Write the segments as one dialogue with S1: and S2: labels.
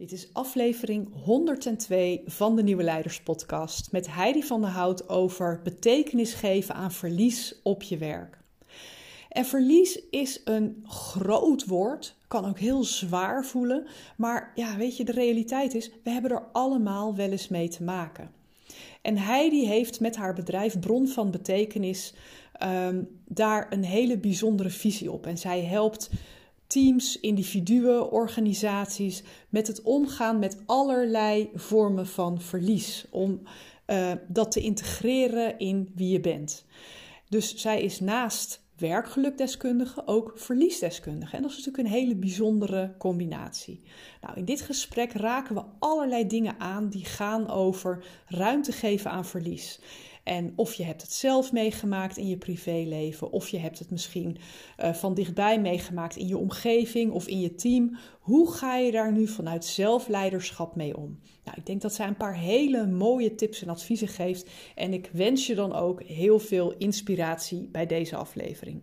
S1: Dit is aflevering 102 van de Nieuwe Leiders Podcast met Heidi van der Hout over betekenis geven aan verlies op je werk. En verlies is een groot woord, kan ook heel zwaar voelen, maar ja, weet je, de realiteit is, we hebben er allemaal wel eens mee te maken. En Heidi heeft met haar bedrijf Bron van Betekenis um, daar een hele bijzondere visie op. En zij helpt teams, individuen, organisaties met het omgaan met allerlei vormen van verlies. Om uh, dat te integreren in wie je bent. Dus zij is naast werkgelukdeskundige ook verliesdeskundige. En dat is natuurlijk een hele bijzondere combinatie. Nou, in dit gesprek raken we allerlei dingen aan die gaan over ruimte geven aan verlies. En of je hebt het zelf meegemaakt in je privéleven, of je hebt het misschien uh, van dichtbij meegemaakt in je omgeving of in je team. Hoe ga je daar nu vanuit zelfleiderschap mee om? Nou, ik denk dat zij een paar hele mooie tips en adviezen geeft. En ik wens je dan ook heel veel inspiratie bij deze aflevering.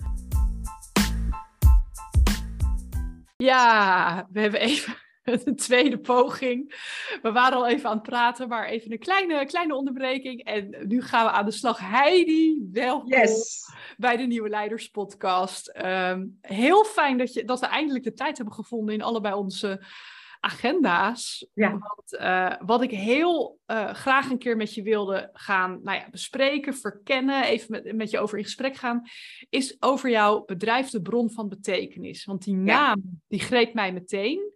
S1: Ja, we hebben even een tweede poging. We waren al even aan het praten, maar even een kleine, kleine onderbreking. En nu gaan we aan de slag. Heidi, welkom yes. bij de Nieuwe Leiders Podcast. Ehm, heel fijn dat, je, dat we eindelijk de tijd hebben gevonden in allebei onze agenda's. Ja. Want, uh, wat ik heel uh, graag een keer met je wilde gaan nou ja, bespreken, verkennen, even met, met je over in gesprek gaan, is over jouw bedrijf de bron van betekenis. Want die naam, die greep mij meteen.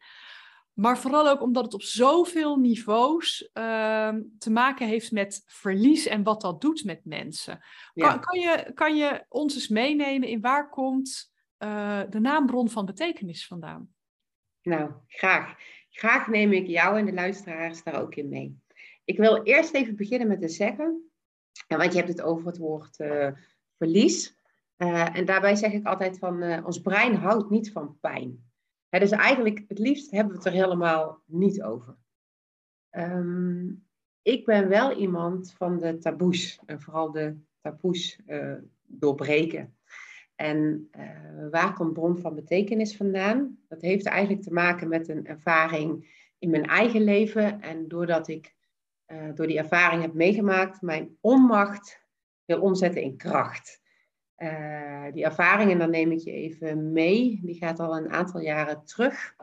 S1: Maar vooral ook omdat het op zoveel niveaus uh, te maken heeft met verlies en wat dat doet met mensen. Kan, ja. kan, je, kan je ons eens meenemen in waar komt uh, de naambron van betekenis vandaan?
S2: Nou, graag. Graag neem ik jou en de luisteraars daar ook in mee. Ik wil eerst even beginnen met te zeggen, want je hebt het over het woord uh, verlies. Uh, en daarbij zeg ik altijd van, uh, ons brein houdt niet van pijn. Dus eigenlijk, het liefst hebben we het er helemaal niet over. Um, ik ben wel iemand van de taboes, en vooral de taboes doorbreken. En uh, waar komt bron van betekenis vandaan? Dat heeft eigenlijk te maken met een ervaring in mijn eigen leven. En doordat ik uh, door die ervaring heb meegemaakt, mijn onmacht wil omzetten in kracht. Uh, die ervaring, en dan neem ik je even mee, die gaat al een aantal jaren terug.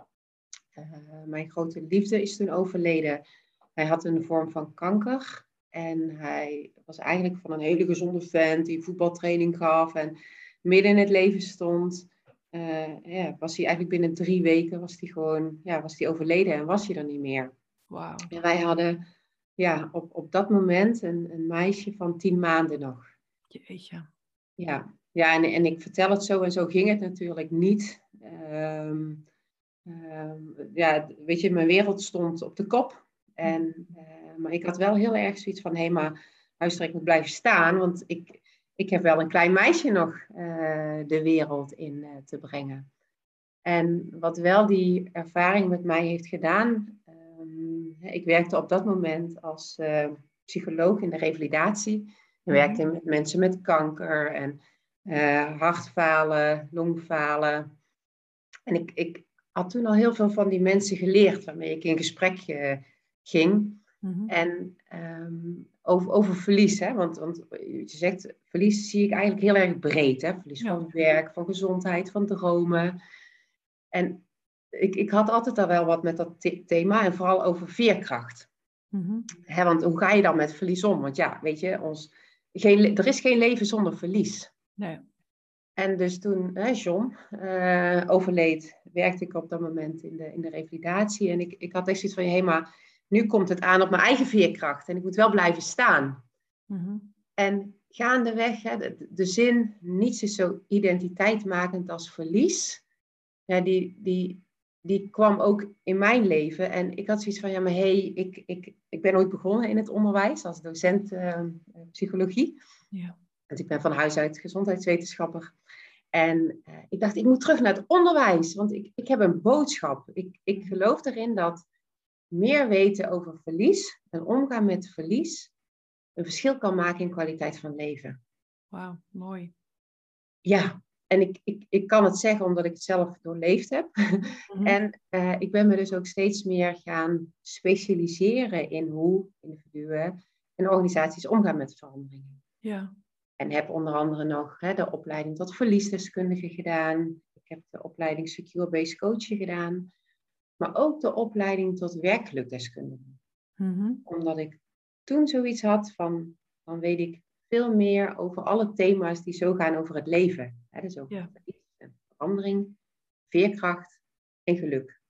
S2: mijn grote liefde is toen overleden. Hij had een vorm van kanker. En hij was eigenlijk van een hele gezonde vent die voetbaltraining gaf. En midden in het leven stond, uh, ja, was hij eigenlijk binnen drie weken was hij gewoon, ja, was hij overleden en was hij er niet meer. Wow. En wij hadden ja, op, op dat moment een, een meisje van tien maanden nog.
S1: Jeetje.
S2: Ja, ja en, en ik vertel het zo en zo ging het natuurlijk niet. Um, um, ja, weet je, mijn wereld stond op de kop. En, uh, maar ik had wel heel erg zoiets van, hé, hey, maar luister, ik moet blijven staan, want ik, ik heb wel een klein meisje nog uh, de wereld in uh, te brengen. En wat wel die ervaring met mij heeft gedaan, um, ik werkte op dat moment als uh, psycholoog in de revalidatie. Ik werkte met mensen met kanker en hartfalen, longfalen. En ik, ik had toen al heel veel van die mensen geleerd waarmee ik in gesprek ging. Mm-hmm. En um, over, over verlies, hè? Want, want je zegt, verlies zie ik eigenlijk heel erg breed. Hè? Verlies van werk, van gezondheid, van dromen. En ik, ik had altijd al wel wat met dat thema en vooral over veerkracht. Mm-hmm. Hè, want hoe ga je dan met verlies om? Want ja, weet je, ons, geen, er is geen leven zonder verlies. Nee. En dus toen hè, John uh, overleed, werkte ik op dat moment in de, in de revalidatie. En ik, ik had echt zoiets van, hé, hey, maar nu komt het aan op mijn eigen veerkracht en ik moet wel blijven staan. Mm-hmm. En gaandeweg, hè, de, de, zin, niets is zo identiteitmakend als verlies. Ja, die, die, die kwam ook in mijn leven. En ik had zoiets van, ja, maar hé, hey, ik, ik, ik ben ooit begonnen in het onderwijs als docent uh, psychologie. Ja. Want ik ben van huis uit gezondheidswetenschapper. En uh, ik dacht, ik moet terug naar het onderwijs, want ik, ik heb een boodschap. Ik, ik geloof erin dat meer weten over verlies en omgaan met verlies een verschil kan maken in kwaliteit van leven.
S1: Wauw, mooi.
S2: Ja, en ik, ik, ik kan het zeggen omdat ik het zelf doorleefd heb. Mhm. en uh, ik ben me dus ook steeds meer gaan specialiseren in hoe individuen en organisaties omgaan met veranderingen. Ja. En heb onder andere nog hè, de opleiding tot verliesdeskundige gedaan. Ik heb de opleiding Secure Based Coaching gedaan. Maar ook de opleiding tot werkgelukdeskundige. Mm Omdat ik toen zoiets had van, dan weet ik veel meer over alle thema's die zo gaan over het leven. Hè, dus over ja. verandering, veerkracht en geluk.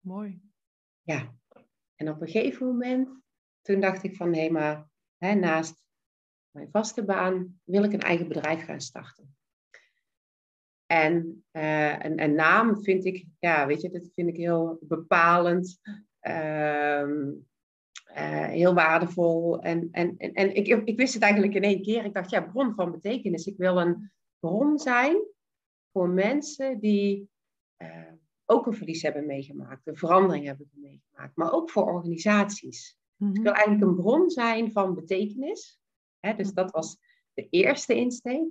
S1: Mooi.
S2: Ja. En op een gegeven moment, toen dacht ik van, hé, maar naast mijn vaste baan wil ik een eigen bedrijf gaan starten. En uh, een, een, naam vind ik, ja, weet je, dat vind ik heel bepalend. Uh, uh, heel waardevol. En, en, en, en ik, ik wist het eigenlijk in één keer. Ik dacht, ja, bron van betekenis. Ik wil een bron zijn voor mensen die uh, ook een verlies hebben meegemaakt, een verandering hebben meegemaakt, maar ook voor organisaties. Mm Ik wil eigenlijk een bron zijn van betekenis. Hè, dus dat was de eerste insteek.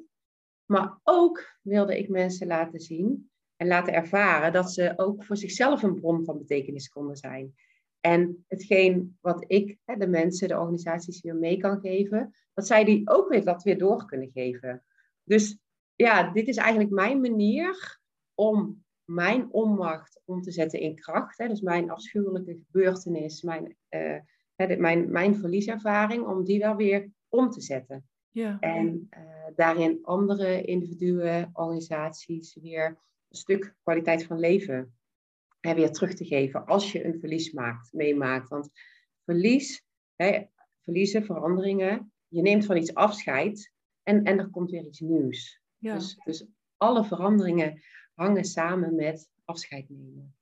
S2: Maar ook wilde ik mensen laten zien en laten ervaren dat ze ook voor zichzelf een bron van betekenis konden zijn. En hetgeen wat ik, de mensen, de organisaties weer mee kan geven, dat zij die ook weer dat weer door kunnen geven. Dus ja, dit is eigenlijk mijn manier om mijn onmacht om te zetten in kracht. Dus mijn afschuwelijke gebeurtenis, mijn, uh, mijn, mijn verlieservaring, om die wel weer om te zetten. Ja. En uh, daarin andere individuen, organisaties weer een stuk kwaliteit van leven hè, weer terug te geven als je een verlies maakt, meemaakt. Want verlies, hè, verliezen, veranderingen, je neemt van iets afscheid en, en er komt weer iets nieuws. Ja. Dus, dus alle veranderingen hangen samen met afscheid nemen.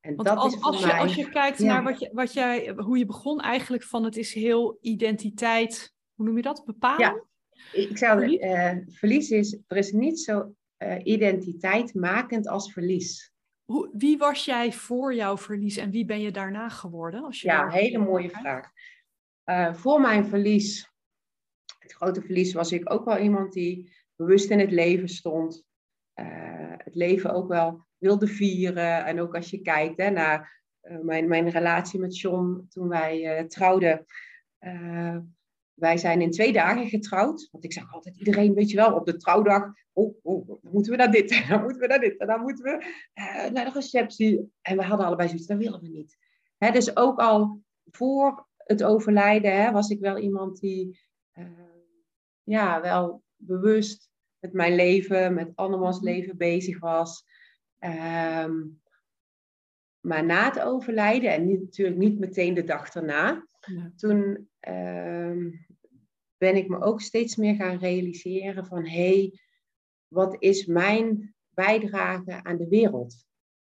S1: En Want dat als, is als, je, als je kijkt naar wat, je, wat jij, hoe je begon eigenlijk van het is heel identiteit, hoe noem je dat, bepalen? Ja,
S2: ik zou uh, verlies is, er is niet zo uh, identiteitmakend als verlies.
S1: Hoe, wie was jij voor jouw verlies en wie ben je daarna geworden? Als je
S2: ja, een hele mooie vraag. Uh, voor mijn verlies, het grote verlies, was ik ook wel iemand die bewust in het leven stond. het leven ook wel wilde vieren. En ook als je kijkt hè, naar mijn, mijn relatie met John toen wij trouwden wij zijn in twee dagen getrouwd. Want ik zag altijd iedereen, weet je wel, op de trouwdag. Oh, oh dan moeten we naar dit, dan moeten we naar dit. En dan moeten we uh, naar de receptie. En we hadden allebei zoiets, dat willen we niet. Hè, dus ook al voor het overlijden hè, was ik wel iemand die uh, ja, wel bewust met mijn leven, met andermans mhm. leven bezig was. Um, maar na het overlijden, en niet, natuurlijk niet meteen de dag daarna, toen uh, ben ik me ook steeds meer gaan realiseren van hé, hey, wat is mijn bijdrage aan de wereld?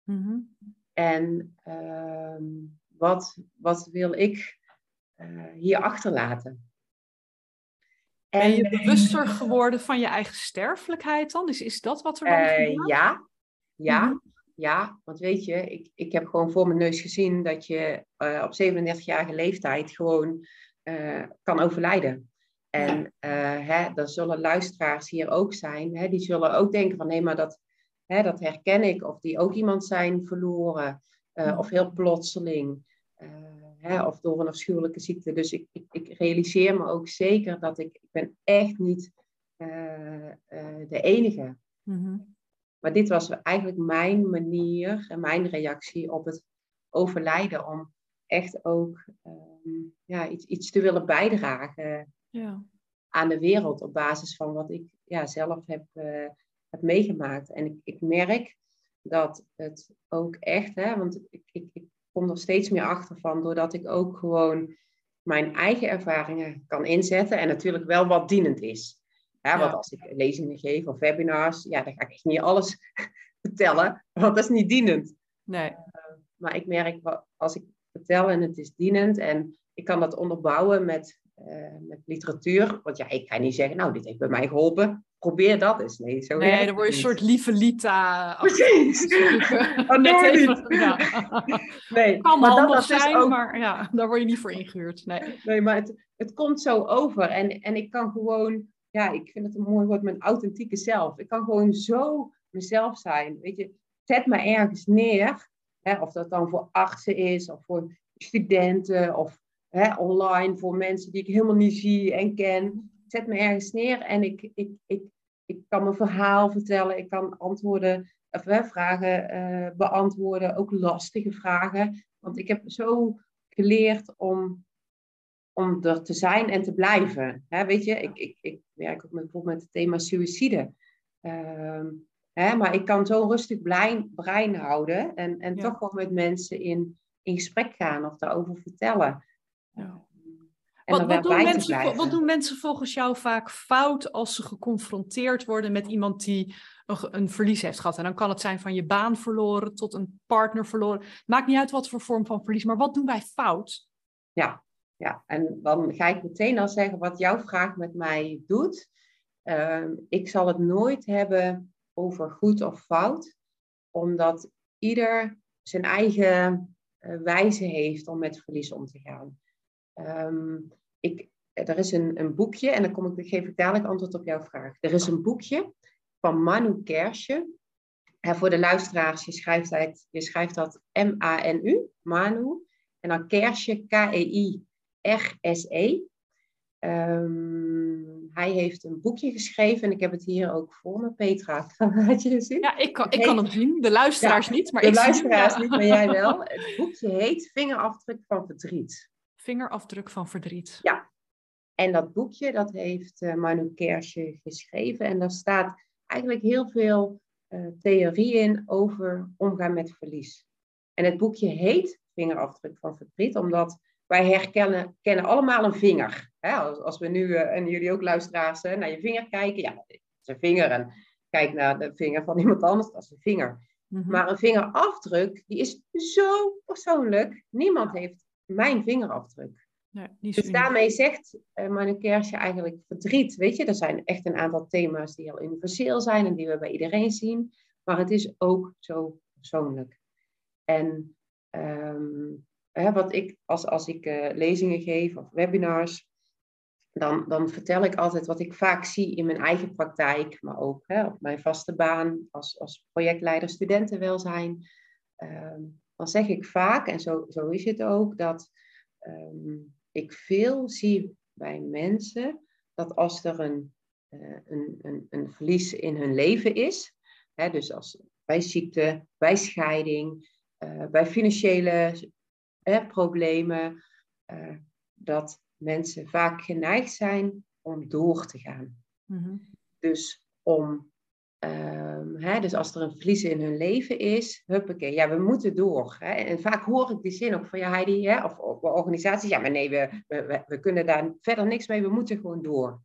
S2: Mm-hmm. En uh, wat, wat wil ik uh, hier achterlaten?
S1: Ben je bewuster geworden van je eigen sterfelijkheid dan? Is, is dat wat er dan uh,
S2: gebeurt? Ja, ja. Mm-hmm. Ja, want weet je, ik, ik heb gewoon voor mijn neus gezien dat je uh, op 37-jarige leeftijd gewoon kan overlijden. En uh, hè, er zullen luisteraars hier ook zijn, hè, die zullen ook denken van nee, maar dat, hè, dat herken ik. Of die ook iemand zijn verloren, of heel plotseling, hè, of door een afschuwelijke ziekte. Dus ik, ik, ik, realiseer me ook zeker dat ik, ik ben echt niet de enige. Mm maar dit was eigenlijk mijn manier en mijn reactie op het overlijden. Om echt ook ehm, ja, iets, iets te willen bijdragen ja. aan de wereld. Op basis van wat ik ja, zelf heb, uh, heb meegemaakt. En ik, ik merk dat het ook echt, hè, want ik, ik, ik kom er steeds meer achter van, doordat ik ook gewoon mijn eigen ervaringen kan inzetten en natuurlijk wel wat dienend is. Ja, want als ik lezingen geef of webinars, ja, dan ga ik echt niet alles vertellen, want dat is niet dienend.
S1: Nee.
S2: Uh, maar ik merk, als ik vertel en het is dienend en ik kan dat onderbouwen met, uh, met literatuur. Want ja, ik ga niet zeggen, nou, dit heeft bij mij geholpen. Probeer dat eens. Nee, zo
S1: nee dan word je een soort lieve Lita.
S2: Precies.
S1: oh,
S2: nee, niet.
S1: Ja.
S2: nee,
S1: kan
S2: maar dat is
S1: zijn,
S2: ook...
S1: maar ja, daar word je niet voor ingehuurd. Nee,
S2: nee maar het, het komt zo over. En, en ik kan gewoon, ja, ik vind het een mooi woord, mijn authentieke zelf. Ik kan gewoon zo mezelf zijn. Weet je, zet me ergens neer. Hè, of dat dan voor artsen is, of voor studenten, of hè, online voor mensen die ik helemaal niet zie en ken. Zet me ergens neer en ik, ik, ik, ik kan mijn verhaal vertellen. Ik kan antwoorden, of, hè, vragen uh, beantwoorden, ook lastige vragen. Want ik heb zo geleerd om, om er te zijn en te blijven. Hè, weet je, ik, ik, ik werk ook met, bijvoorbeeld met het thema suïcide. Uh, hè, maar ik kan zo rustig brein, brein houden en, en ja. toch gewoon met mensen in, in gesprek gaan of daarover vertellen.
S1: Ja. Wat, wat, doen mensen, wat, doen mensen, volgens jou vaak fout als ze geconfronteerd worden met iemand die een, een, verlies heeft gehad? En dan kan het zijn van je baan verloren tot een partner verloren. Maakt niet uit wat voor vorm van verlies, maar wat doen wij fout?
S2: Ja, ja. en dan ga ik meteen al zeggen wat jouw vraag met mij doet. Uh, ik zal het nooit hebben over goed of fout, omdat ieder zijn eigen uh, wijze heeft om met verlies om te gaan. Um, ik, er is een, een, boekje, en dan kom ik, geef ik dadelijk antwoord op jouw vraag. Er is een boekje van Manu Kersje. En voor de luisteraars, je schrijft dat, je schrijft dat M-A-N-U, Manu. En dan Kersje, K-E-I-R-S-E. Um, hij heeft een boekje geschreven en ik heb het hier ook voor me. Petra, had je het zien?
S1: Ja, ik kan, ik kan hem zien. De luisteraars ja, niet, maar
S2: de
S1: ik
S2: luisteraars
S1: zie hem,
S2: niet, maar jij wel. Het boekje heet Vingerafdruk van verdriet.
S1: Vingerafdruk van verdriet.
S2: Ja. En dat boekje, dat heeft uh, Manu Kersje geschreven. En daar staat eigenlijk heel veel uh, theorie in over omgaan met verlies. En het boekje heet Vingerafdruk van verdriet, omdat wij herkennen kennen allemaal een vinger. Hè? Als, als, we nu, uh, en jullie ook luisteraars, naar je vinger kijken. Ja, dat is een vinger. En kijk naar de vinger van iemand anders, dat is een vinger. Mm-hmm. Maar een vingerafdruk, die is zo persoonlijk. Niemand heeft mijn vingerafdruk.
S1: Nee,
S2: dus daarmee zegt uh, Manu Kersje eigenlijk verdriet. Weet je, er zijn echt een aantal thema's die heel universeel zijn en die we bij iedereen zien. Maar het is ook zo persoonlijk. En um, hè, wat ik, als, als ik uh, lezingen geef of webinars, dan, dan vertel ik altijd wat ik vaak zie in mijn eigen praktijk, maar ook hè, op mijn vaste baan als, als projectleider studentenwelzijn. Um, dan zeg ik vaak, en zo, zo is het ook, dat um, ik veel zie bij mensen dat als er een, uh, een, een, een verlies in hun leven is, hè, dus als, bij ziekte, bij scheiding, uh, bij financiële problemen, dat mensen vaak geneigd zijn om door te gaan.
S1: Mm-hmm.
S2: Dus om Um, hè, dus als er een verlies in hun leven is, huppakee, ja, we moeten door. Hè. En vaak hoor ik die zin ook van, ja Heidi, hè, of, of organisaties, ja, maar nee, we, we, we kunnen daar verder niks mee, we moeten gewoon door.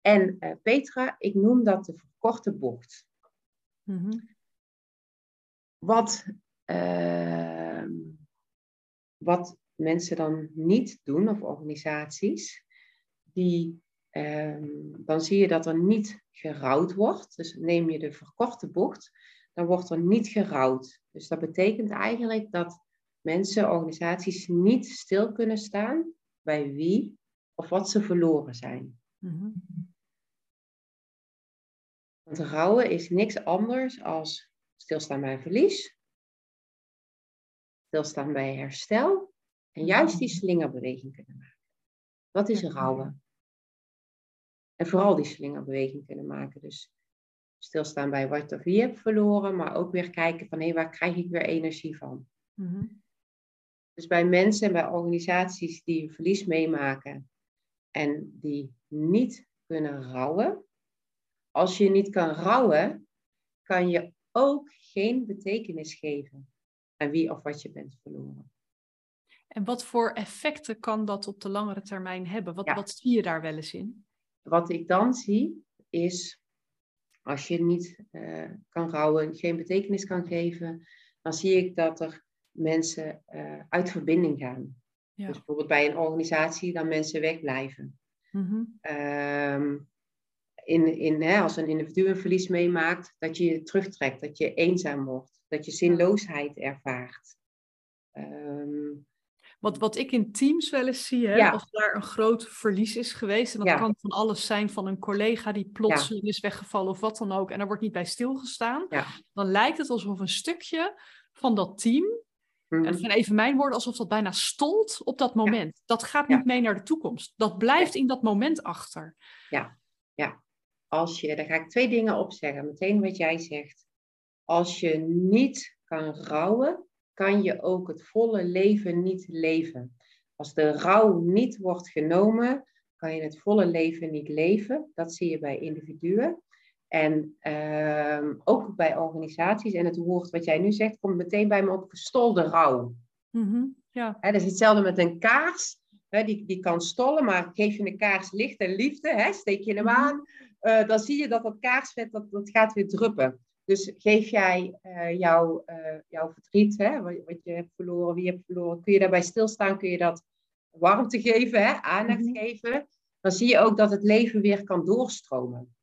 S2: En uh, Petra, ik noem dat de verkorte bocht.
S1: Mm-hmm.
S2: Wat, uh, wat mensen dan niet doen, of organisaties, die Um, dan zie je dat er niet gerouwd wordt. Dus neem je de verkorte bocht, dan wordt er niet gerouwd. Dus dat betekent eigenlijk dat mensen, organisaties niet stil kunnen staan bij wie of wat ze verloren zijn.
S1: Mm-hmm.
S2: Want rouwen is niks anders als stilstaan bij verlies, stilstaan bij herstel en juist die slingerbeweging kunnen maken. Wat is rouwen? En vooral die slingerbeweging kunnen maken. Dus stilstaan bij wat of wie je hebt verloren, maar ook weer kijken van hé, waar krijg ik weer energie van?
S1: Mm-hmm.
S2: Dus bij mensen en bij organisaties die verlies meemaken en die niet kunnen rouwen, als je niet kan rouwen, kan je ook geen betekenis geven aan wie of wat je bent verloren.
S1: En wat voor effecten kan dat op de langere termijn hebben? Wat,
S2: Ja.
S1: wat zie je daar wel eens in?
S2: Wat ik dan zie, is als je niet eh, kan rouwen, geen betekenis kan geven, dan zie ik dat er mensen uh, uit verbinding gaan. Ja. Dus bijvoorbeeld bij een organisatie dan mensen wegblijven. Mm in, in, hè, als een individu een verlies meemaakt, dat je je terugtrekt, dat je eenzaam wordt, dat je zinloosheid ervaart. Um,
S1: wat, wat ik in teams wel eens zie, hè, als daar een groot verlies is geweest, en dat kan van alles zijn van een collega die plotseling is weggevallen of wat dan ook, en daar wordt niet bij stilgestaan, dan lijkt het alsof een stukje van dat team, en dat mhm. zijn even mijn woorden, alsof dat bijna stolt op dat moment. Dat gaat niet mee naar de toekomst. Dat blijft in dat moment achter.
S2: Ja, ja. Als je, daar ga ik twee dingen op zeggen. Meteen wat jij zegt. Als je niet kan rouwen, kan je ook het volle leven niet leven. Als de rouw niet wordt genomen, kan je het volle leven niet leven. Dat zie je bij individuen. En ehm, ook bij organisaties. En het woord wat jij nu zegt, komt meteen bij me op gestolde rouw. Mm ja. He, dat is hetzelfde met een kaars. die, die kan stollen, maar geef je een kaars licht en liefde, steek je hem mhm. aan, uh, dan zie je dat dat kaarsvet dat, dat gaat weer druppen. Dus geef jij uh, jouw, uh, jouw verdriet, hè, wat, je hebt verloren, wie je hebt verloren, kun je daarbij stilstaan, kun je dat warmte geven, hè, aandacht mhm. geven, dan zie je ook dat het leven weer kan doorstromen.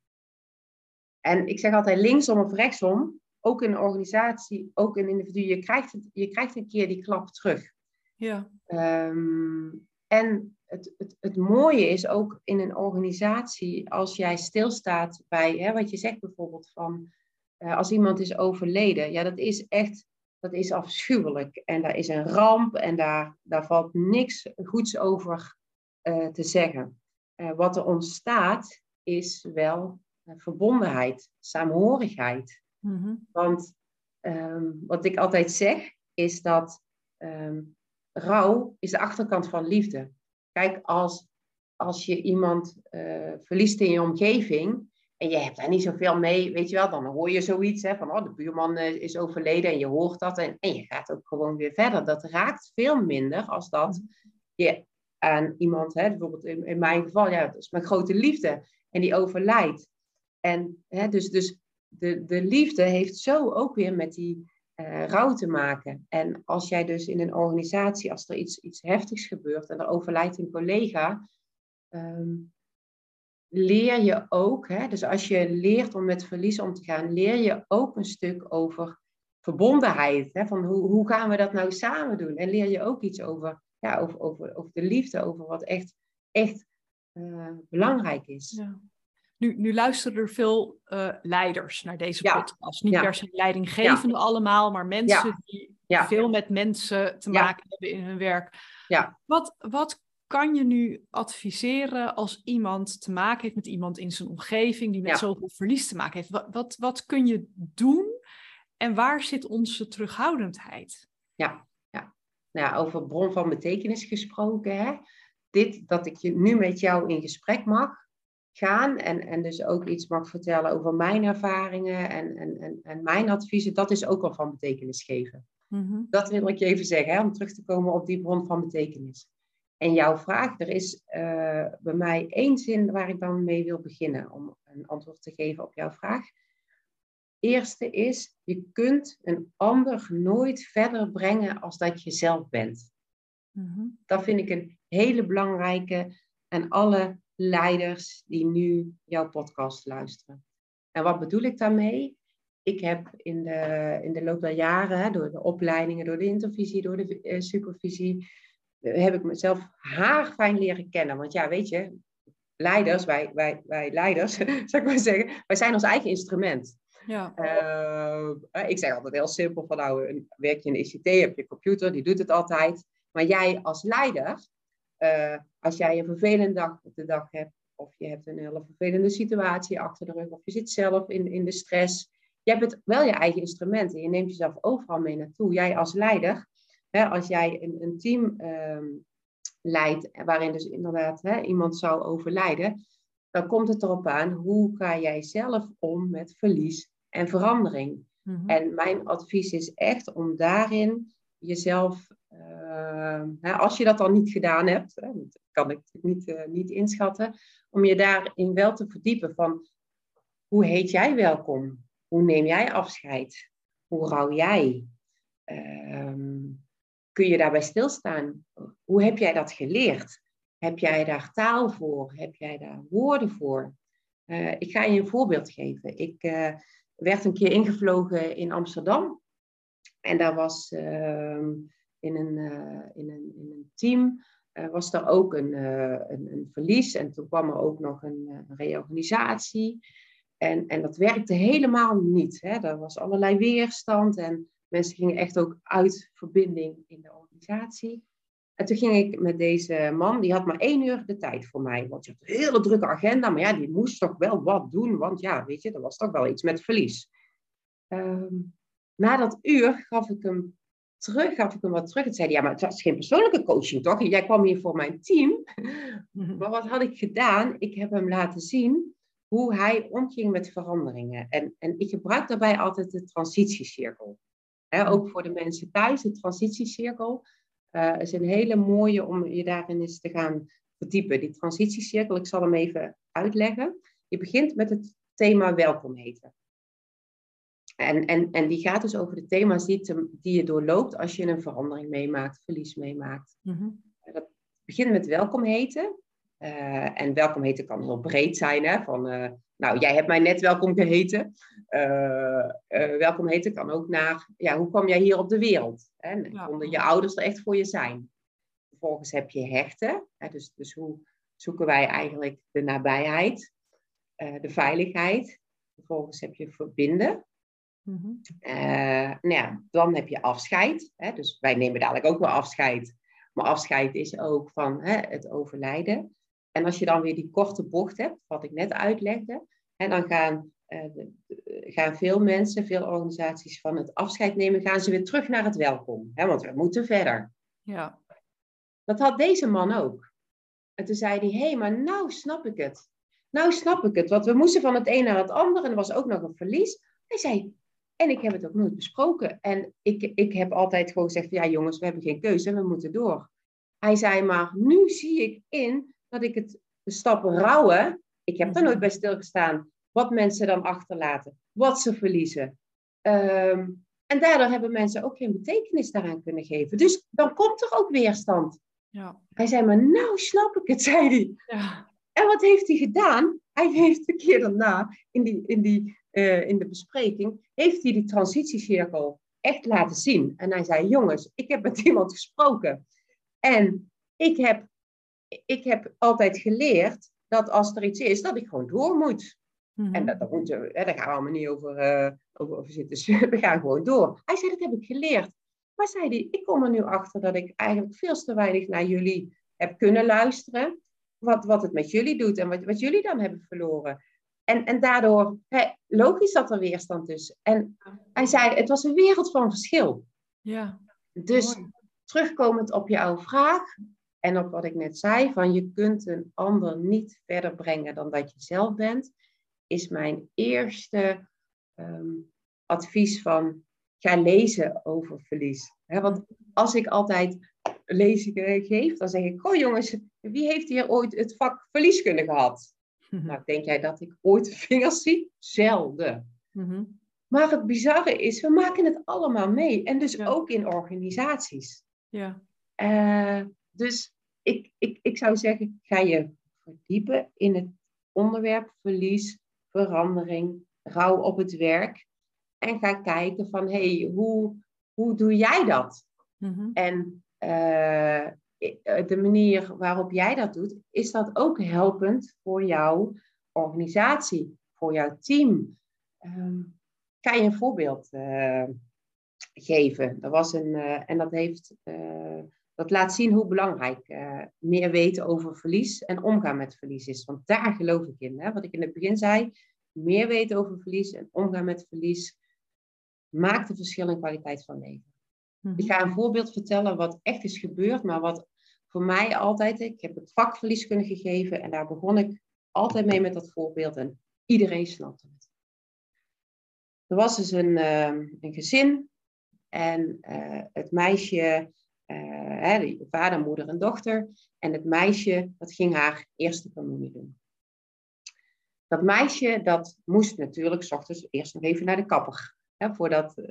S2: En ik zeg altijd linksom of rechtsom, ook in een organisatie, ook in een individu, je krijgt, het, je krijgt een keer die klap terug. Ja. Um, en het, het, het mooie is ook in een organisatie, als jij stilstaat bij, hè, wat je zegt bijvoorbeeld van, uh, als iemand is overleden, ja, dat is echt, dat is afschuwelijk. En daar is een ramp en daar, daar valt niks goeds over uh, te zeggen. Uh, wat er ontstaat, is wel verbondenheid, saamhorigheid. Mm-hmm. Want um, wat ik altijd zeg, is dat um, rouw is de achterkant van liefde. Kijk, als, als je iemand verliest in je omgeving en je hebt daar niet zoveel mee, weet je wel, dan hoor je zoiets hè, van, oh, de buurman uh, is overleden en je hoort dat en, en je gaat ook gewoon weer verder. Dat raakt veel minder als dat je aan iemand, hè, bijvoorbeeld in, in mijn geval, ja, dat is mijn grote liefde en die overlijdt. En hè, dus, dus de, de liefde heeft zo ook weer met die uh, rouw te maken. En als jij dus in een organisatie, als er iets, iets heftigs gebeurt en er overlijdt een collega, ehm, leer je ook, hè, dus als je leert om met verlies om te gaan, leer je ook een stuk over verbondenheid. Hè, van hoe, hoe gaan we dat nou samen doen? En leer je ook iets over, ja, over, over, over de liefde, over wat echt, echt uh, belangrijk is. Ja.
S1: Nu, nu luisteren er veel uh, leiders naar deze podcast. Niet per se leidinggevende allemaal, maar mensen die veel met mensen te maken hebben in hun werk. Wat, wat kan je nu adviseren als iemand te maken heeft met iemand in zijn omgeving die met zoveel verlies te maken heeft? Wat, wat, wat kun je doen en waar zit onze terughoudendheid?
S2: Ja, ja. Nou ja over bron van betekenis gesproken. Hè? Dit dat ik je nu met jou in gesprek mag, gaan en, en dus ook iets mag vertellen over mijn ervaringen en, en, en, en mijn adviezen, dat is ook al van betekenis geven. Mhm. Dat wil ik je even zeggen, hè, om terug te komen op die bron van betekenis. En jouw vraag, er is uh, bij mij één zin waar ik dan mee wil beginnen om een antwoord te geven op jouw vraag. Eerste is, je kunt een ander nooit verder brengen als dat je zelf bent. Mhm. Dat vind ik een hele belangrijke en alle leiders die nu jouw podcast luisteren. En wat bedoel ik daarmee? Ik heb in de, in de loop der jaren, door de opleidingen, door de intervisie, door de uh, supervisie, heb ik mezelf haarfijn leren kennen. Want ja, weet je, leiders, wij, wij, wij leiders, zou ik maar zeggen, wij zijn ons eigen instrument. Ja. Uh, ik zeg altijd heel simpel van nou, werk je in de ICT, heb je computer, die doet het altijd. Maar jij als leider, uh, als jij een vervelende dag op de dag hebt, of je hebt een hele vervelende situatie achter de rug, of je zit zelf in, in de stress. Je hebt wel je eigen instrumenten. Je neemt jezelf overal mee naartoe. Jij als leider, hè, als jij een, een team um, leidt, waarin dus inderdaad hè, iemand zou overlijden, dan komt het erop aan hoe ga jij zelf om met verlies en verandering. Mhm. En mijn advies is echt om daarin jezelf uh, als je dat dan niet gedaan hebt, hè, dat kan ik niet, uh, niet inschatten, om je daarin wel te verdiepen van hoe heet jij welkom? Hoe neem jij afscheid? Hoe rouw jij? Ehm, kun je daarbij stilstaan? Hoe heb jij dat geleerd? Heb jij daar taal voor? Heb jij daar woorden voor? Uh, ik ga je een voorbeeld geven. Ik uh, werd een keer ingevlogen in Amsterdam. En daar was uh, in, een, in, een, in een team was er ook een, een, verlies. En toen kwam er ook nog een, een reorganisatie. En, en dat werkte helemaal niet. Hè. Er was allerlei weerstand en mensen gingen echt ook uit verbinding in de organisatie. En toen ging ik met deze man, die had maar één uur de tijd voor mij. Want je had een hele drukke agenda, maar ja, die moest toch wel wat doen. Want ja, weet je, er was toch wel iets met verlies. Um, na dat uur gaf ik hem terug, gaf ik hem wat terug. Het zei ja, maar het was geen persoonlijke coaching, toch? Jij kwam hier voor mijn team. Maar wat had ik gedaan? Ik heb hem laten zien hoe hij omging met veranderingen. En, en ik gebruik daarbij altijd de transitiecirkel. Ook voor de mensen thuis, de transitiecirkel uh, is een hele mooie om je daarin eens te gaan verdiepen. Die transitiecirkel, ik zal hem even uitleggen. Je begint met het thema welkom heten. En, en, en die gaat dus over de thema's die, te, die je doorloopt als je een verandering meemaakt, verlies meemaakt. Mm Dat begint met welkom heten. Uh, en welkom heten kan heel breed zijn. Hè? Van, uh, nou, jij hebt mij net welkom geheten. Uh, welkom heten kan ook naar, ja, hoe kwam jij hier op de wereld? Hè? Konden je ouders er echt voor je zijn? Vervolgens heb je hechten. Hè? Dus, dus hoe zoeken wij eigenlijk de nabijheid, de veiligheid? Vervolgens heb je verbinden. Mm-hmm. nou ja, dan heb je afscheid. Hè? Dus wij nemen dadelijk ook wel afscheid. Maar afscheid is ook van hè, het overlijden. En als je dan weer die korte bocht hebt, wat ik net uitlegde, en dan gaan, uh, gaan veel mensen, veel organisaties van het afscheid nemen, gaan ze weer terug naar het welkom. Hè, want we moeten verder.
S1: Ja.
S2: Dat had deze man ook. En toen zei hij, hé, hey, maar nou snap ik het. Nou snap ik het, want we moesten van het een naar het ander en er was ook nog een verlies. Hij zei, en ik heb het ook nooit besproken. En ik, ik heb altijd gewoon gezegd, ja jongens, we hebben geen keuze, we moeten door. Hij zei, maar nu zie ik in dat ik het de stappen rouwen, ik heb daar nooit bij stilgestaan, wat mensen dan achterlaten, wat ze verliezen. Ehm, en daardoor hebben mensen ook geen betekenis daaraan kunnen geven. Dus dan komt er ook weerstand.
S1: Ja.
S2: Hij zei maar, nou snap ik het, zei hij.
S1: Ja.
S2: En wat heeft hij gedaan? Hij heeft een keer daarna, in, die, in, die, uh, in de bespreking, heeft hij die transitiecirkel echt laten zien. En hij zei, jongens, ik heb met iemand gesproken. En ik heb ik heb altijd geleerd dat als er iets is, dat ik gewoon door moet. En mhm. dat, dat moeten we, hè, daar gaan we allemaal niet over, uh, over, over zitten. we gaan gewoon door. Hij zei, dat heb ik geleerd. Maar zei hij, ik kom er nu achter dat ik eigenlijk veel te weinig naar jullie heb kunnen luisteren. Wat, wat het met jullie doet en wat, wat jullie dan hebben verloren. En, en daardoor, hè, logisch dat er weerstand is. En hij zei, het was een wereld van verschil.
S1: Ja.
S2: Dus terugkomend op jouw vraag, en op wat ik net zei, van je kunt een ander niet verder brengen dan dat je zelf bent, is mijn eerste ehm, advies van ga lezen over verlies. want als ik altijd lezingen geef, dan zeg ik, goh jongens, wie heeft hier ooit het vak verlieskunde gehad? Nou, denk jij dat ik ooit vingers zie? Zelden.
S1: Mhm.
S2: Maar het bizarre is, we maken het allemaal mee. En dus ook in organisaties.
S1: Ja.
S2: Uh, dus ik, ik, ik zou zeggen, ga je verdiepen in het onderwerp verlies, verandering, rouw op het werk. En ga kijken van, hé, hey, hoe, hoe doe jij dat?
S1: Mhm.
S2: En uh, de manier waarop jij dat doet, is dat ook helpend voor jouw organisatie, voor jouw team. Um, ga je een voorbeeld uh, geven? Er was een, uh, en dat heeft dat laat zien hoe belangrijk uh, meer weten over verlies en omgaan met verlies is. Want daar geloof ik in. Hè? Wat ik in het begin zei, meer weten over verlies en omgaan met verlies maakt een verschil in kwaliteit van leven.
S1: Mhm.
S2: Ik ga een voorbeeld vertellen wat echt is gebeurd, maar wat voor mij altijd, ik heb het vak verlieskunde gegeven en daar begon ik altijd mee met dat voorbeeld en iedereen snapte het. Er was dus een, uh, een gezin en uh, het meisje uh, hè, vader, moeder en dochter. En het meisje, dat ging haar eerste communie doen. Dat meisje, dat moest natuurlijk s ochtends eerst nog even naar de kapper. hè, voordat uh,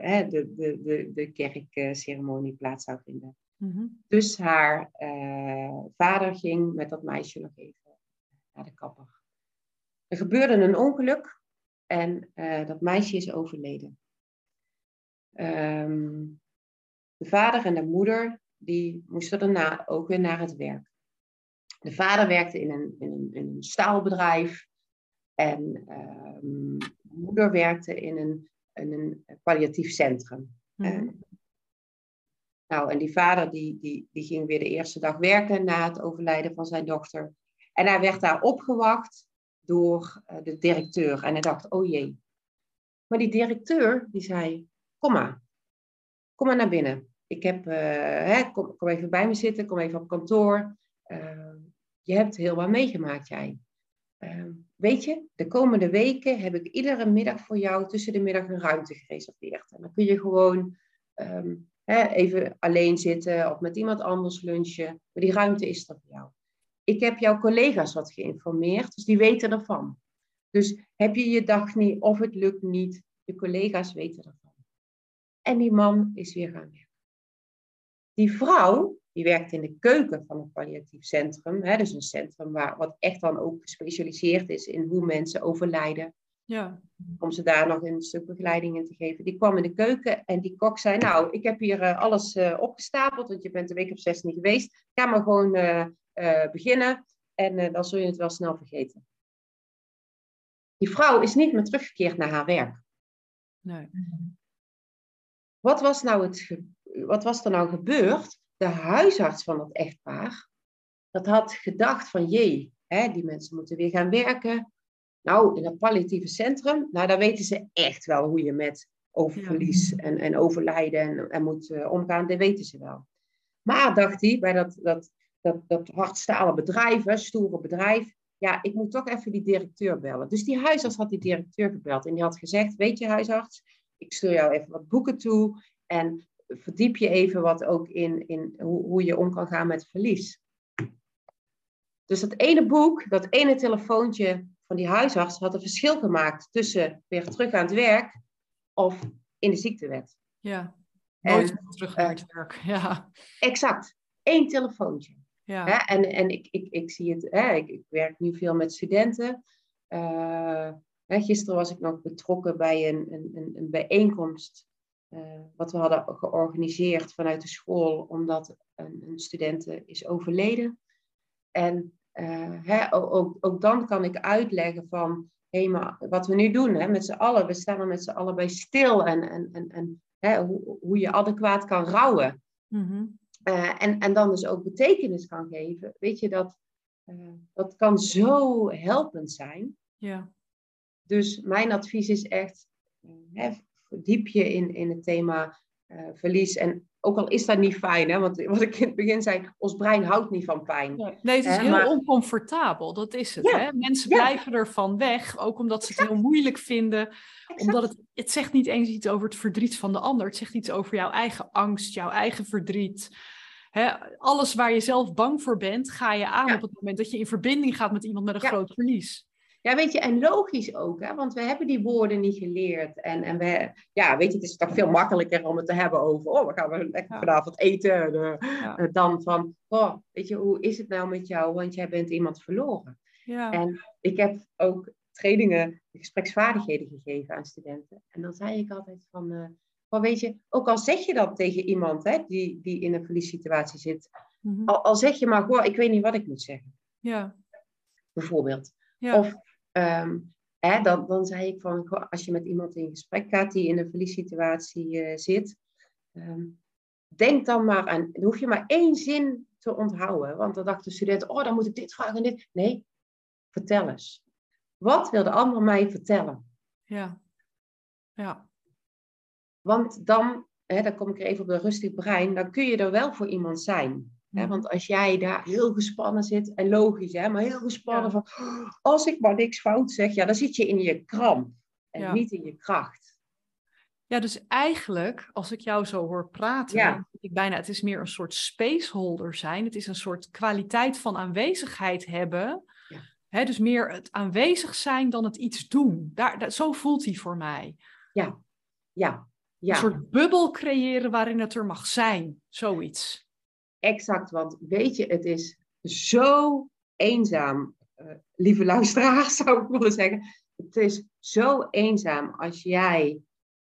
S2: hè, de, de, de, de kerkceremonie plaats zou vinden. Mhm. Dus haar uh, vader ging met dat meisje nog even naar de kapper. Er gebeurde een ongeluk en dat meisje is overleden. Um, de vader en de moeder die moesten daarna ook weer naar het werk. De vader werkte in een, in een, in een staalbedrijf en um, de moeder werkte in een, in een palliatief centrum. Mm nou, en die vader die, die, die ging weer de eerste dag werken na het overlijden van zijn dochter. En hij werd daar opgewacht door uh, de directeur. En hij dacht, oh jee. Maar die directeur die zei, kom maar. Kom maar naar binnen. Ik heb, uh, hè, kom, kom, even bij me zitten, kom even op kantoor. Uh, je hebt heel wat meegemaakt, jij. weet je, de komende weken heb ik iedere middag voor jou tussen de middag een ruimte gereserveerd. En dan kun je gewoon um, even alleen zitten of met iemand anders lunchen. Maar die ruimte is er voor jou. Ik heb jouw collega's wat geïnformeerd, dus die weten ervan. Dus heb je je dag niet of het lukt niet, je collega's weten ervan. En die man is weer gaan werken. Die vrouw, die werkt in de keuken van een palliatief centrum. Hè, dus een centrum waar, wat echt dan ook gespecialiseerd is in hoe mensen overlijden. Ja. Om ze daar nog een stuk begeleiding in te geven. Die kwam in de keuken en die kok zei: Nou, ik heb hier uh, alles uh, opgestapeld, want je bent een week of zes niet geweest. Ga maar gewoon uh, beginnen en dan zul je het wel snel vergeten. Die vrouw is niet meer teruggekeerd naar haar werk. Nee. Wat was, nou het wat was er nou gebeurd? De huisarts van dat echtpaar, dat had gedacht van jee, hè, die mensen moeten weer gaan werken. Nou, in dat palliatieve centrum, nou, daar weten ze echt wel hoe je met oververlies en, en overlijden en, en moet uh, omgaan. Dat weten ze wel. Maar dacht hij, bij dat, dat, dat, dat hardstalen bedrijf, hè, stoere bedrijf, ja, ik moet toch even die directeur bellen. Dus die huisarts had die directeur gebeld en die had gezegd, weet je huisarts, ik stuur jou even wat boeken toe en verdiep je even wat ook in, in hoe, hoe je om kan gaan met verlies. Dus dat ene boek, dat ene telefoontje van die huisarts had een verschil gemaakt tussen weer terug aan het werk of in de ziektewet.
S1: Ja, nooit en, terug naar het werk. Ja.
S2: Exact, één telefoontje. Ja. Hè? En, en ik, ik, ik zie het, hè? Ik, ik werk nu veel met studenten. Uh, hè, gisteren was ik nog betrokken bij een, een, een bijeenkomst uh, wat we hadden georganiseerd vanuit de school, omdat een, een student is overleden. En uh, hè, ook, ook, dan kan ik uitleggen van, hé, hey, maar wat we nu doen, hè, met z'n allen, we staan er met z'n allen bij stil en, en, en, en hè, hoe, hoe je adequaat kan rouwen. Mm uh, en, en dan dus ook betekenis kan geven. Weet je, dat, dat kan zo helpend zijn. Ja. Dus mijn advies is echt, hè, verdiep je in, in het thema verlies. En ook al is dat niet fijn, hè? want wat ik in het begin zei, ons brein houdt niet van pijn.
S1: Nee, het is heel oncomfortabel, dat is het. hè? Mensen blijven ervan weg, ook omdat ze het heel moeilijk vinden. Omdat het, het zegt niet eens iets over het verdriet van de ander, het zegt iets over jouw eigen angst, jouw eigen verdriet. Hè? Alles waar je zelf bang voor bent, ga je aan op het moment dat je in verbinding gaat met iemand met een groot verlies.
S2: Ja, weet je, en logisch ook, hè, want we hebben die woorden niet geleerd. En, en we, ja, weet je, het is toch veel makkelijker om het te hebben over, oh, we gaan lekker vanavond eten, uh, dan van, oh, weet je, hoe is het nou met jou, want jij bent iemand verloren. Ja. En ik heb ook trainingen, gespreksvaardigheden gegeven aan studenten. En dan zei ik altijd van, uh, van weet je, ook al zeg je dat tegen iemand hè, die, die in een verliessituatie zit, mm al, al, zeg je maar, goh, ik weet niet wat ik moet zeggen. Ja. Bijvoorbeeld. Ja. Of Um, hè, dan, dan zei ik van, als je met iemand in gesprek gaat die in een verliessituatie uh, zit, um, denk dan maar aan, dan hoef je maar één zin te onthouden. Want dan dacht de student, oh, dan moet ik dit vragen en dit. Nee, vertel eens. Wat wil de ander mij vertellen? Ja. Ja. Want dan, hè, dan kom ik er even op een rustig brein, dan kun je er wel voor iemand zijn. Mhm. want als jij daar heel gespannen zit, en logisch, hè, maar heel gespannen van, als ik maar niks fout zeg, ja, dan zit je in je kramp en niet in je kracht.
S1: Ja, dus eigenlijk, als ik jou zo hoor praten, ja. ik bijna, het is meer een soort spaceholder zijn. Het is een soort kwaliteit van aanwezigheid hebben. Ja. Hè, dus meer het aanwezig zijn dan het iets doen. Daar, zo voelt hij voor mij.
S2: Ja, ja, ja.
S1: Een soort bubbel creëren waarin het er mag zijn. Zoiets.
S2: Exact, want weet je, het is zo eenzaam, uh, lieve luisteraars zou ik willen zeggen. Het is zo eenzaam als jij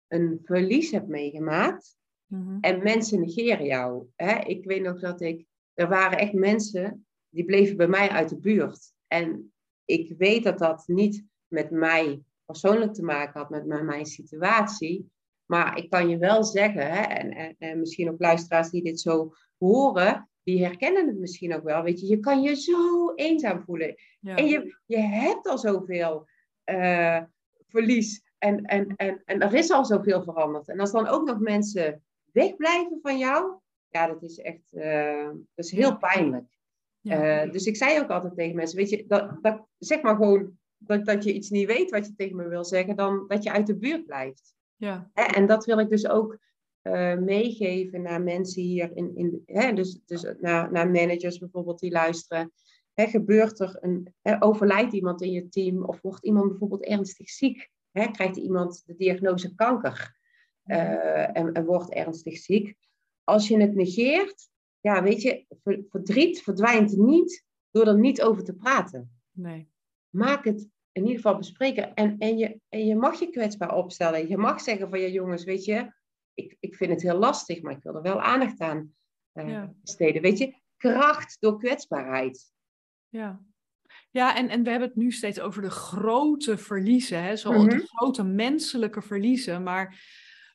S2: een verlies hebt meegemaakt mhm. en mensen negeren jou. Hè? Ik weet nog dat ik, er waren echt mensen die bleven bij mij uit de buurt. En ik weet dat dat niet met mij persoonlijk te maken had, met mijn situatie. Maar ik kan je wel zeggen, hè, en, en, en misschien ook luisteraars die dit zo horen, die herkennen het misschien ook wel. Weet je, je kan je zo eenzaam voelen. En je, je hebt al zoveel uh, verlies. En, en, en, en er is al zoveel veranderd. En als dan ook nog mensen wegblijven van jou, ja, dat is echt uh, dat is heel pijnlijk. Uh, dus ik zei ook altijd tegen mensen, weet je, dat, dat, zeg maar gewoon dat, dat je iets niet weet wat je tegen me wil zeggen, dan dat je uit de buurt blijft. Ja. En dat wil ik dus ook uh, meegeven naar mensen hier, in, in, hè, dus, dus naar, naar managers bijvoorbeeld die luisteren. Hè, gebeurt er een, hè, overlijdt iemand in je team of wordt iemand bijvoorbeeld ernstig ziek? Hè, krijgt iemand de diagnose kanker uh, en, en wordt ernstig ziek? Als je het negeert, ja, weet je, verdriet verdwijnt niet door er niet over te praten.
S1: Nee.
S2: Maak het in ieder geval bespreken. En, en, je, en je mag je kwetsbaar opstellen. Je mag zeggen van, ja jongens, weet je, ik, ik vind het heel lastig, maar ik wil er wel aandacht aan uh, besteden. Weet je, kracht door kwetsbaarheid.
S1: Ja. Ja, en, en we hebben het nu steeds over de grote verliezen, hè? Zo, de mhm. grote menselijke verliezen. Maar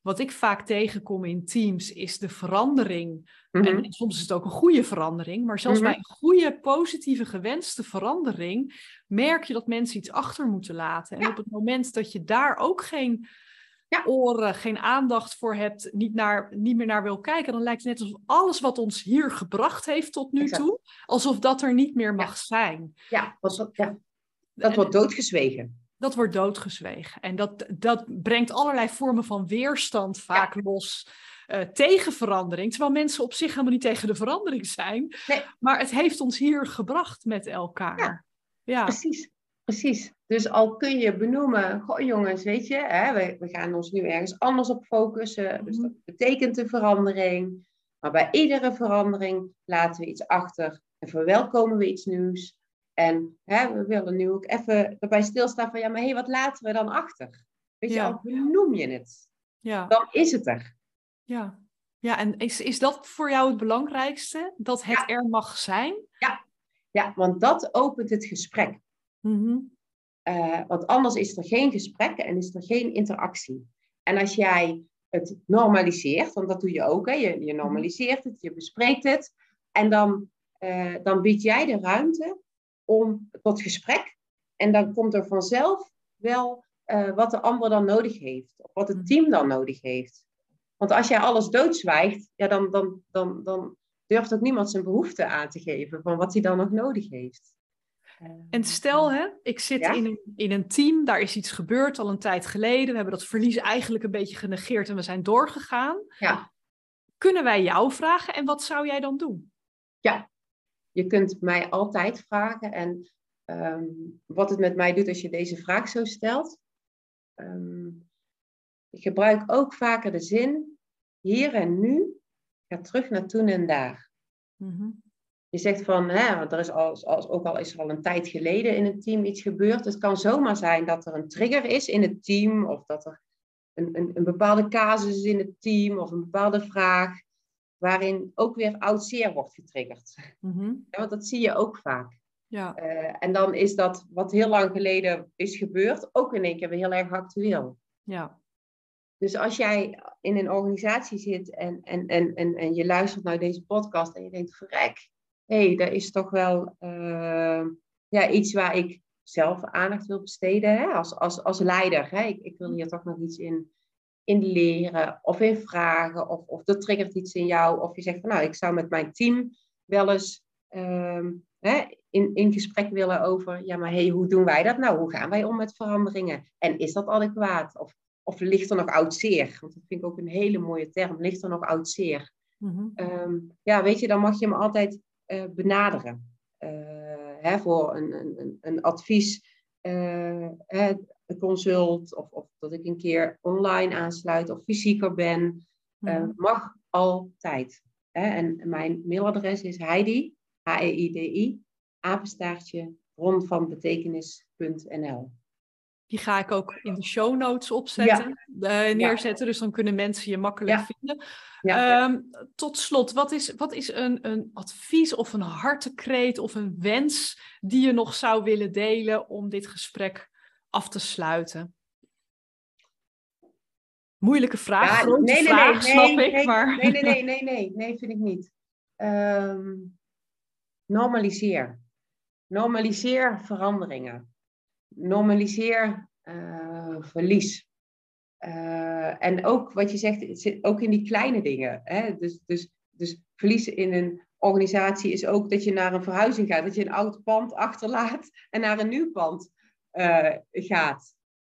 S1: wat ik vaak tegenkom in teams is de verandering. en, mhm. soms is het ook een goede verandering, maar zelfs mhm. bij een goede, positieve, gewenste verandering merk je dat mensen iets achter moeten laten. En op het moment dat je daar ook geen ja. oren, geen aandacht voor hebt, niet, naar, niet meer naar wil kijken, dan lijkt het net alsof alles wat ons hier gebracht heeft tot nu toe, alsof dat er niet meer mag zijn.
S2: Ja, dat, ja. dat wordt doodgezwegen.
S1: Dat wordt doodgezwegen. En dat, dat brengt allerlei vormen van weerstand vaak los. Uh, tegen verandering, terwijl mensen op zich helemaal niet tegen de verandering zijn. Nee. Maar het heeft ons hier gebracht met elkaar.
S2: Ja, ja. precies. Precies. Dus al kun je benoemen, goh jongens, weet je, hè, we, we gaan ons nu ergens anders op focussen. Dus mhm. dat betekent een verandering. Maar bij iedere verandering laten we iets achter en verwelkomen we iets nieuws. En hè, we willen nu ook even erbij stilstaan van, ja, maar hé, hey, wat laten we dan achter? Weet je, al benoem je het, ja. dan is het er.
S1: Ja, ja en is, is dat voor jou het belangrijkste? Dat het er mag zijn?
S2: Ja. ja, want dat opent het gesprek. Mhm. Eh, want anders is er geen gesprek en is er geen interactie. En als jij het normaliseert, want dat doe je ook, hè? Je, je normaliseert het, je bespreekt het, en dan, uh, dan bied jij de ruimte om tot gesprek. En dan komt er vanzelf wel uh, wat de ander dan nodig heeft, of wat het mhm. team dan nodig heeft. Want als jij alles doodzwijgt, ja, dan, dan, dan, dan durft ook niemand zijn behoefte aan te geven van wat hij dan nog nodig heeft.
S1: En stel, hè, ik zit in, een, in een team, daar is iets gebeurd al een tijd geleden. We hebben dat verlies eigenlijk een beetje genegeerd en we zijn doorgegaan.
S2: Ja.
S1: Kunnen wij jou vragen en wat zou jij dan doen?
S2: Ja, je kunt mij altijd vragen. En ehm, wat het met mij doet als je deze vraag zo stelt. Um, ik gebruik ook vaker de zin, hier en nu, ga terug naar toen en daar. Mm je zegt van, hè, er is als, als, ook al is er al een tijd geleden in het team iets gebeurd. Het kan zomaar zijn dat er een trigger is in het team of dat er een, een, een bepaalde casus is in het team of een bepaalde vraag waarin ook weer oud zeer wordt getriggerd. Mhm. ja, want dat zie je ook vaak.
S1: Ja.
S2: Uh, en dan is dat wat heel lang geleden is gebeurd ook in één keer weer heel erg actueel.
S1: Ja.
S2: Dus als jij in een organisatie zit en, en, en, en, en je luistert naar deze podcast en je denkt, verrek, hé, hey, dat is toch wel uh, ja, iets waar ik zelf aandacht wil besteden hè? Als, als, als leider. Hè? Ik, ik wil hier toch nog iets in, in leren of in vragen of, of er triggert iets in jou. Of je zegt van nou, ik zou met mijn team wel eens uh, hè, in, in gesprek willen over, ja maar hey, hoe doen wij dat nou? Hoe gaan wij om met veranderingen? En is dat adequaat? Of, of ligt er nog oud zeer? Want dat vind ik ook een hele mooie term. Ligt er nog oud zeer? Mm ja, weet je, dan mag je me altijd uh, benaderen. Uh, hè, voor een, een, een advies. Uh, hè, een consult of, of dat ik een keer online aansluit of fysieker ben. Uh, mag altijd. Hè? En mijn mailadres is Heidi, H-E-I-D-I, apenstaartje bronvanbetekenis.nl.
S1: Die ga ik ook in de show notes opzetten, ja. uh, neerzetten. Dus dan kunnen mensen je makkelijk vinden. Um, tot slot, wat is, wat is een, een advies of een hartekreet of een wens die je nog zou willen delen om dit gesprek af te sluiten? Moeilijke vraag, grote nee, nee, nee, snap ik. Maar...
S2: Nee, nee, nee, nee, nee, nee, vind ik niet. Um, normaliseer. Normaliseer veranderingen. Normaliseer uh, verlies. Uh, en ook wat je zegt, het zit ook in die kleine dingen. Hè? Dus, dus, dus verlies in een organisatie is ook dat je naar een verhuizing gaat. Dat je een oud pand achterlaat en naar een nieuw pand uh, gaat.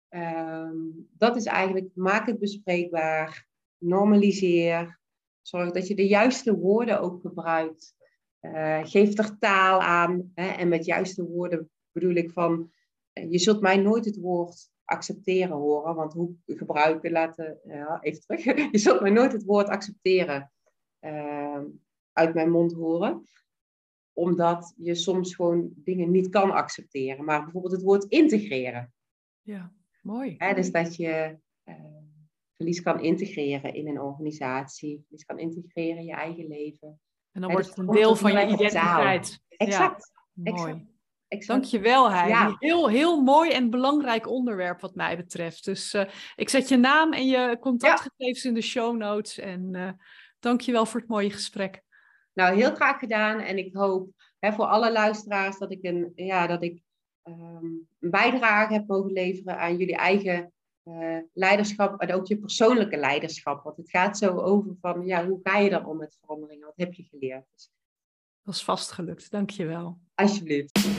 S2: Um, dat is eigenlijk, maak het bespreekbaar, normaliseer, zorg dat je de juiste woorden ook gebruikt. Uh, geef er taal aan. Hè? En met juiste woorden bedoel ik van, je zult mij nooit het woord accepteren horen, want hoe gebruiken, laten, ja, even terug. Je zult mij nooit het woord accepteren uh, uit mijn mond horen, omdat je soms gewoon dingen niet kan accepteren. Maar bijvoorbeeld het woord integreren.
S1: Ja, mooi.
S2: Hè, dus dat je uh, verlies kan integreren in een organisatie, verlies kan integreren in je eigen leven.
S1: En dan wordt dus het een deel van je identiteit.
S2: Exact.
S1: Ja, mooi. Exact. Dankjewel, Heidi. Ja. Heel, heel mooi en belangrijk onderwerp wat mij betreft. Dus uh, ik zet je naam en je contactgegevens ja. in de show notes. En uh, dankjewel voor het mooie gesprek.
S2: Nou, heel graag gedaan. En ik hoop hè, voor alle luisteraars dat ik een, ja, dat ik, um, een bijdrage heb mogen leveren aan jullie eigen uh, leiderschap. En ook je persoonlijke leiderschap. Want het gaat zo over van, ja, hoe ga je dan om met veranderingen? Wat heb je geleerd? Dus,
S1: dat is vast gelukt. Dankjewel.
S2: Alsjeblieft.